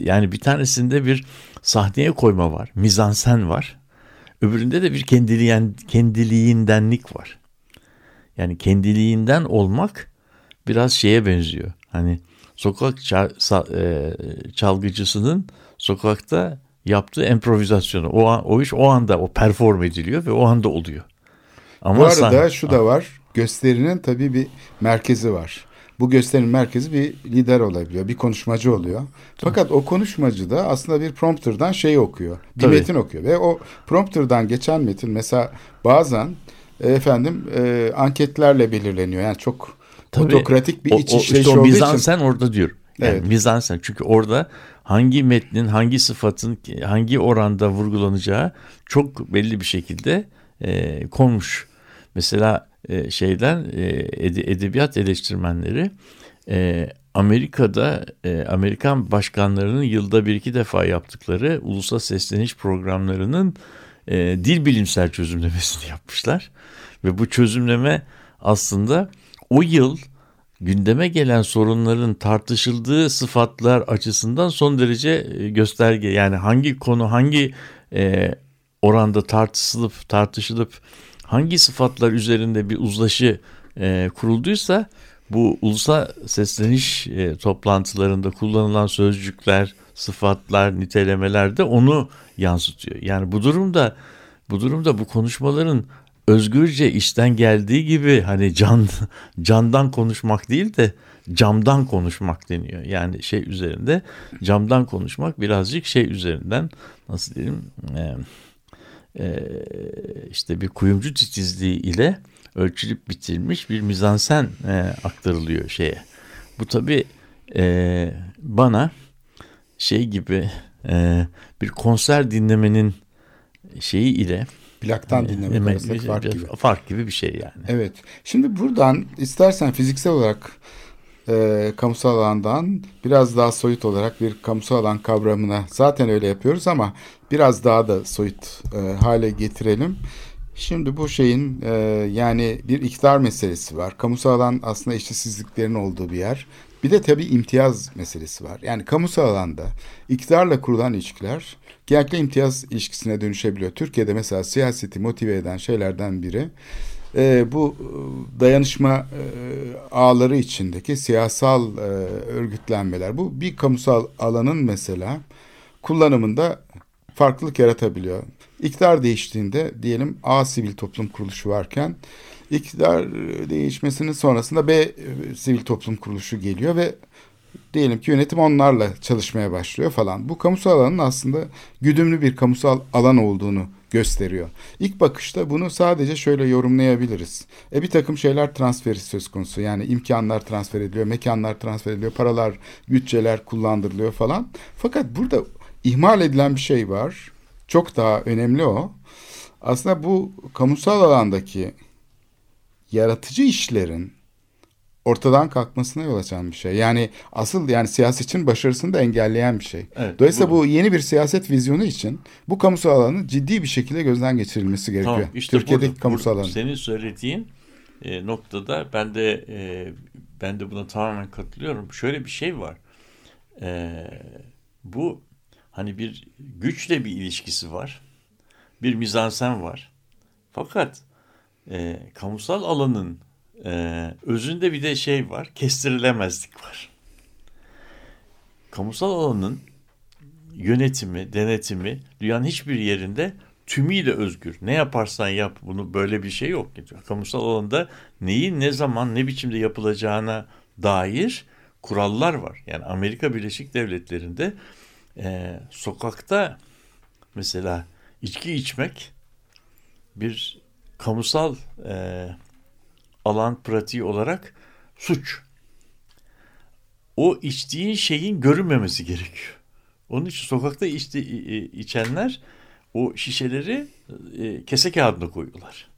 yani bir tanesinde bir sahneye koyma var. Mizansen var. Öbüründe de bir kendiliğen, kendiliğindenlik var. Yani kendiliğinden olmak biraz şeye benziyor. Hani sokak çal- e, çalgıcısının sokakta yaptığı improvizasyonu. O, an, o iş o anda o perform ediliyor ve o anda oluyor. Ama Bu arada sahne- şu da var. Gösterinin tabii bir merkezi var. Bu gösterinin merkezi bir lider olabiliyor. Bir konuşmacı oluyor. Fakat o konuşmacı da aslında bir prompterdan şey okuyor. Bir Tabii. metin okuyor. Ve o prompterdan geçen metin mesela bazen e, efendim e, anketlerle belirleniyor. Yani çok Tabii. otokratik bir iç işleyiş işte olduğu için. mizansen orada diyorum. Yani Evet. mizansen çünkü orada hangi metnin hangi sıfatın hangi oranda vurgulanacağı çok belli bir şekilde e, konmuş. Mesela e, şeyden e, ede- edebiyat eleştirmenleri e, Amerika'da e, Amerikan başkanlarının yılda bir iki defa yaptıkları ulusal sesleniş programlarının e, dil bilimsel çözümlemesini yapmışlar. Ve bu çözümleme aslında o yıl gündeme gelen sorunların tartışıldığı sıfatlar açısından son derece e, gösterge. Yani hangi konu hangi e, oranda tartışılıp tartışılıp hangi sıfatlar üzerinde bir uzlaşı e, kurulduysa bu ulusal sesleniş e, toplantılarında kullanılan sözcükler, sıfatlar, nitelemeler de onu yansıtıyor. Yani bu durumda bu durumda bu konuşmaların özgürce işten geldiği gibi hani can candan konuşmak değil de camdan konuşmak deniyor. Yani şey üzerinde camdan konuşmak birazcık şey üzerinden nasıl diyeyim e, e, işte bir kuyumcu titizliği ile ölçülüp bitilmiş bir mizansen e, aktarılıyor şeye. Bu tabi e, bana şey gibi e, bir konser dinlemenin şeyi ile Plaktan e, dinlemek emek- arasındaki fark gibi. fark gibi bir şey yani. Evet. Şimdi buradan istersen fiziksel olarak e, kamusal alandan biraz daha soyut olarak bir kamusal alan kavramına zaten öyle yapıyoruz ama biraz daha da soyut e, hale getirelim. Şimdi bu şeyin e, yani bir iktidar meselesi var. Kamusal alan aslında eşitsizliklerin olduğu bir yer. Bir de tabii imtiyaz meselesi var. Yani kamusal alanda iktidarla kurulan ilişkiler genellikle imtiyaz ilişkisine dönüşebiliyor. Türkiye'de mesela siyaseti motive eden şeylerden biri e, bu e, dayanışma e, ağları içindeki siyasal e, örgütlenmeler. Bu bir kamusal alanın mesela kullanımında farklılık yaratabiliyor. İktidar değiştiğinde diyelim A sivil toplum kuruluşu varken iktidar değişmesinin sonrasında B e, sivil toplum kuruluşu geliyor ve diyelim ki yönetim onlarla çalışmaya başlıyor falan. Bu kamusal alanın aslında güdümlü bir kamusal alan olduğunu gösteriyor. İlk bakışta bunu sadece şöyle yorumlayabiliriz. E bir takım şeyler transferi söz konusu. Yani imkanlar transfer ediliyor, mekanlar transfer ediliyor, paralar, bütçeler kullandırılıyor falan. Fakat burada ihmal edilen bir şey var. Çok daha önemli o. Aslında bu kamusal alandaki yaratıcı işlerin ortadan kalkmasına yol açan bir şey. Yani asıl yani siyasetçinin başarısını da engelleyen bir şey. Evet, Dolayısıyla bu- bu yeni bir siyaset vizyonu için bu kamusal alanın ciddi bir şekilde gözden geçirilmesi gerekiyor. Tamam, işte Türkiye'deki burada- kamusal burada alan. Senin söylediğin e, noktada ben de e, ben de buna tamamen katılıyorum. Şöyle bir şey var. E, bu hani bir güçle bir ilişkisi var. Bir mizansen var. Fakat e, kamusal alanın e, özünde bir de şey var. Kestirilemezlik var. Kamusal alanın yönetimi, denetimi dünyanın hiçbir yerinde tümüyle özgür. Ne yaparsan yap bunu böyle bir şey yok. Kamusal alanda neyin ne zaman ne biçimde yapılacağına dair kurallar var. Yani Amerika Birleşik Devletleri'nde e, sokakta mesela içki içmek bir kamusal e, alan pratiği olarak suç. O içtiğin şeyin görünmemesi gerekiyor. Onun için sokakta içti, içenler o şişeleri e, kese kağıdına koyuyorlar.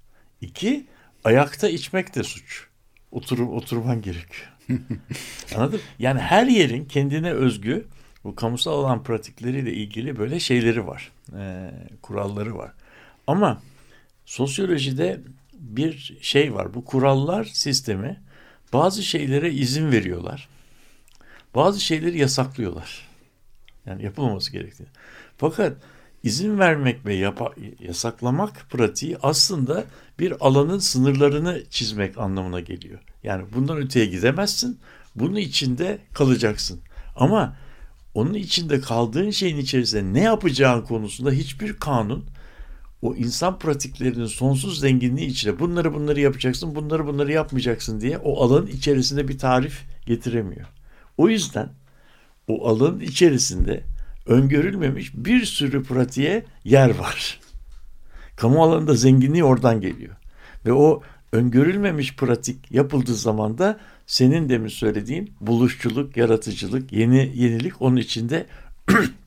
İki, ayakta içmek de suç. Oturum, oturman gerekiyor. (laughs) Anladın? mı? Yani her yerin kendine özgü bu kamusal alan pratikleriyle ilgili böyle şeyleri var. e, kuralları var. Ama sosyolojide bir şey var. Bu kurallar sistemi bazı şeylere izin veriyorlar. Bazı şeyleri yasaklıyorlar. Yani yapılmaması gerektiği. Fakat izin vermek ve yapa- yasaklamak pratiği aslında bir alanın sınırlarını çizmek anlamına geliyor. Yani bundan öteye gidemezsin. Bunun içinde kalacaksın. Ama onun içinde kaldığın şeyin içerisinde ne yapacağın konusunda hiçbir kanun o insan pratiklerinin sonsuz zenginliği içinde bunları bunları yapacaksın, bunları bunları yapmayacaksın diye o alanın içerisinde bir tarif getiremiyor. O yüzden o alanın içerisinde öngörülmemiş bir sürü pratiğe yer var. Kamu alanında zenginliği oradan geliyor. Ve o öngörülmemiş pratik yapıldığı zaman da senin demin söylediğin buluşçuluk, yaratıcılık, yeni yenilik onun içinde (clears throat)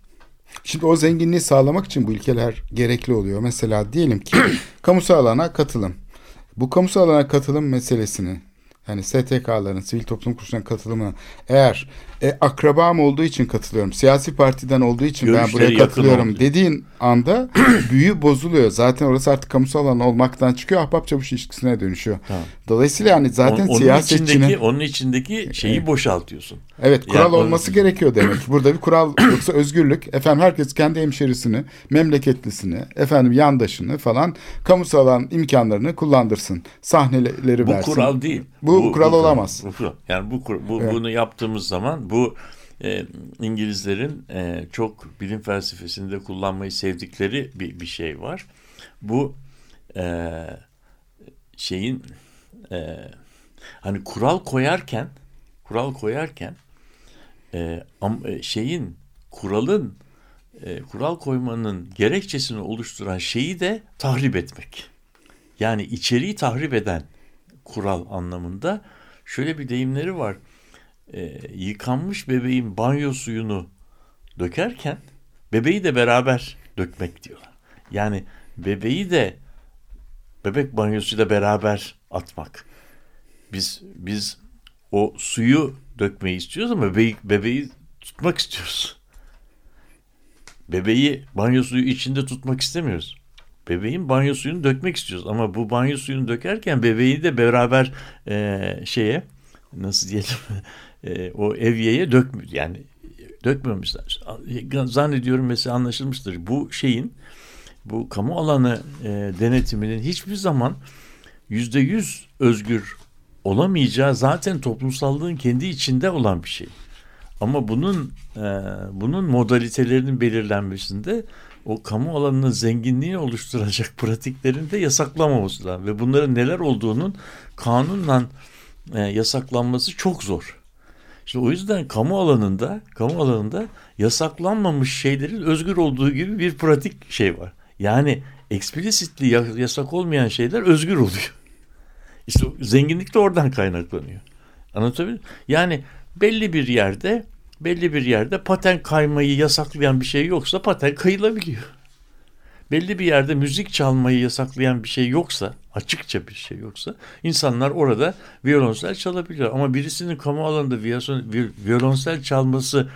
Şimdi o zenginliği sağlamak için bu ilkeler gerekli oluyor. Mesela diyelim ki (clears throat) kamusal alana katılım. Bu kamusal alana katılım meselesini yani STK'ların, sivil toplum kuruluşlarına katılımı eğer e, akrabam olduğu için katılıyorum, siyasi partiden olduğu için ben buraya katılıyorum dediğin anda (clears throat) büyü bozuluyor. Zaten orası artık kamusal alan olmaktan çıkıyor, ahbap çavuş ilişkisine dönüşüyor. Tamam. Dolayısıyla yani zaten onun, onun siyasetçinin... içindeki onun içindeki şeyi boşaltıyorsun. Evet kural Yani olması gerekiyor demek. (clears throat) Burada bir kural (clears throat) yoksa özgürlük. Efendim herkes kendi hemşerisini, memleketlisini, efendim yandaşını falan kamusal alan imkanlarını kullandırsın. Sahneleri Bu versin. kural değil. Bu kural olamaz. Bu. Yani bu, bu Evet. bunu yaptığımız zaman bu e, İngilizlerin e, çok bilim felsefesinde kullanmayı sevdikleri bir, bir şey var. Bu e, şeyin e, hani kural koyarken kural koyarken e, e, şeyin kuralın e, kural koymanın gerekçesini oluşturan şeyi de tahrip etmek. Yani içeriği tahrip eden kural anlamında şöyle bir deyimleri var. E, yıkanmış bebeğin banyo suyunu dökerken bebeği de beraber dökmek diyorlar. Yani bebeği de bebek banyosuyla beraber atmak. Biz biz o suyu dökmeyi istiyoruz ama bebeği, bebeği tutmak istiyoruz. Bebeği banyo suyu içinde tutmak istemiyoruz. Bebeğin banyo suyunu dökmek istiyoruz ama bu banyo suyunu dökerken bebeği de beraber e, şeye nasıl diyelim e, o evyeye dökmüyor yani dökmemişler. Zannediyorum mesela anlaşılmıştır. Bu şeyin bu kamu alanı e, denetiminin hiçbir zaman yüzde yüz özgür olamayacağı zaten toplumsallığın kendi içinde olan bir şey. Ama bunun e, bunun modalitelerinin belirlenmesinde o kamu alanının zenginliğini oluşturacak (laughs) pratiklerin de yasaklamaması lazım. Ve bunların neler olduğunun kanunla e, yasaklanması çok zor. İşte o yüzden kamu alanında, kamu alanında yasaklanmamış şeylerin özgür olduğu gibi bir pratik şey var. Yani explicitly yasak olmayan şeyler özgür oluyor. (laughs) İşte zenginlik de oradan kaynaklanıyor. Anlatabiliyor muyum? Yani belli bir yerde belli bir yerde paten kaymayı yasaklayan bir şey yoksa paten kayılabiliyor. Belli bir yerde müzik çalmayı yasaklayan bir şey yoksa, açıkça bir şey yoksa insanlar orada violonsel çalabiliyor. Ama birisinin kamu alanında violonsel çalması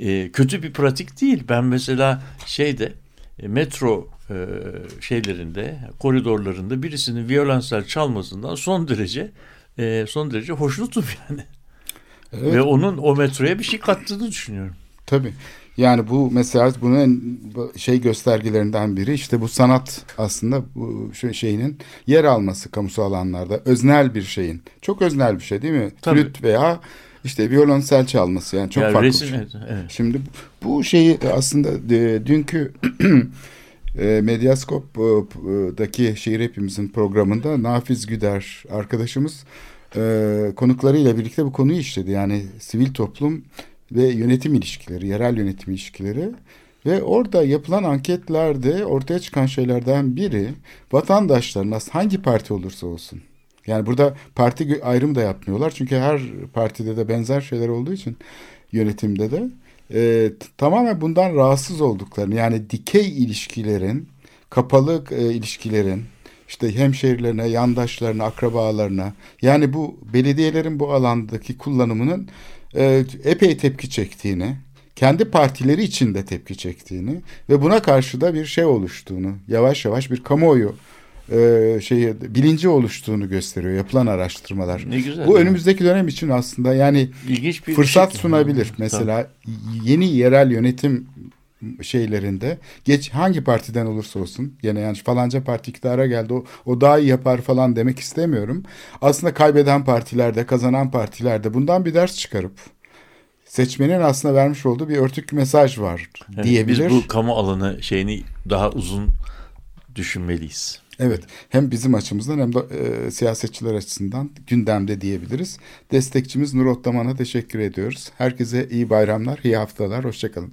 e, kötü bir pratik değil. Ben mesela şeyde e, metro e, şeylerinde, koridorlarında birisinin violonsel çalmasından son derece e, son derece hoşnutum yani. Evet. Ve onun o metroya bir şey kattığını düşünüyorum. Tabii. Yani bu mesela bunun en şey göstergelerinden biri işte bu sanat aslında bu şeyinin yer alması kamusal alanlarda öznel bir şeyin. Çok öznel bir şey değil mi? Tabii. Flüt veya işte violonsel çalması yani çok yani farklı resim, şey. Evet. Şimdi bu şeyi aslında e, dünkü (clears throat) e, Medyaskop'daki Şehir Hepimizin programında Nafiz Güder arkadaşımız e, konuklarıyla birlikte bu konuyu işledi. Yani sivil toplum ve yönetim ilişkileri, yerel yönetim ilişkileri ve orada yapılan anketlerde ortaya çıkan şeylerden biri vatandaşların hangi parti olursa olsun yani burada parti ayrım da yapmıyorlar çünkü her partide de benzer şeyler olduğu için yönetimde de e, tamamen bundan rahatsız olduklarını yani dikey ilişkilerin kapalı e, ilişkilerin işte hemşehrilerine, yandaşlarına, akrabalarına yani bu belediyelerin bu alandaki kullanımının e, epey tepki çektiğini, kendi partileri içinde tepki çektiğini ve buna karşı da bir şey oluştuğunu, yavaş yavaş bir kamuoyu e, şeyi bilinci oluştuğunu gösteriyor yapılan araştırmalar. Ne güzel. Bu önümüzdeki dönem için aslında yani İlginç bir fırsat şey. sunabilir. Mesela tamam. yeni yerel yönetim şeylerinde geç hangi partiden olursa olsun gene yani falanca parti iktidara geldi o, o daha iyi yapar falan demek istemiyorum. Aslında kaybeden partilerde kazanan partilerde bundan bir ders çıkarıp seçmenin aslında vermiş olduğu bir örtük mesaj var evet, diyebilir. Biz bu kamu alanı şeyini daha uzun düşünmeliyiz. Evet hem bizim açımızdan hem de e, siyasetçiler açısından gündemde diyebiliriz. Destekçimiz Nur Ottaman'a teşekkür ediyoruz. Herkese iyi bayramlar, iyi haftalar, hoşçakalın.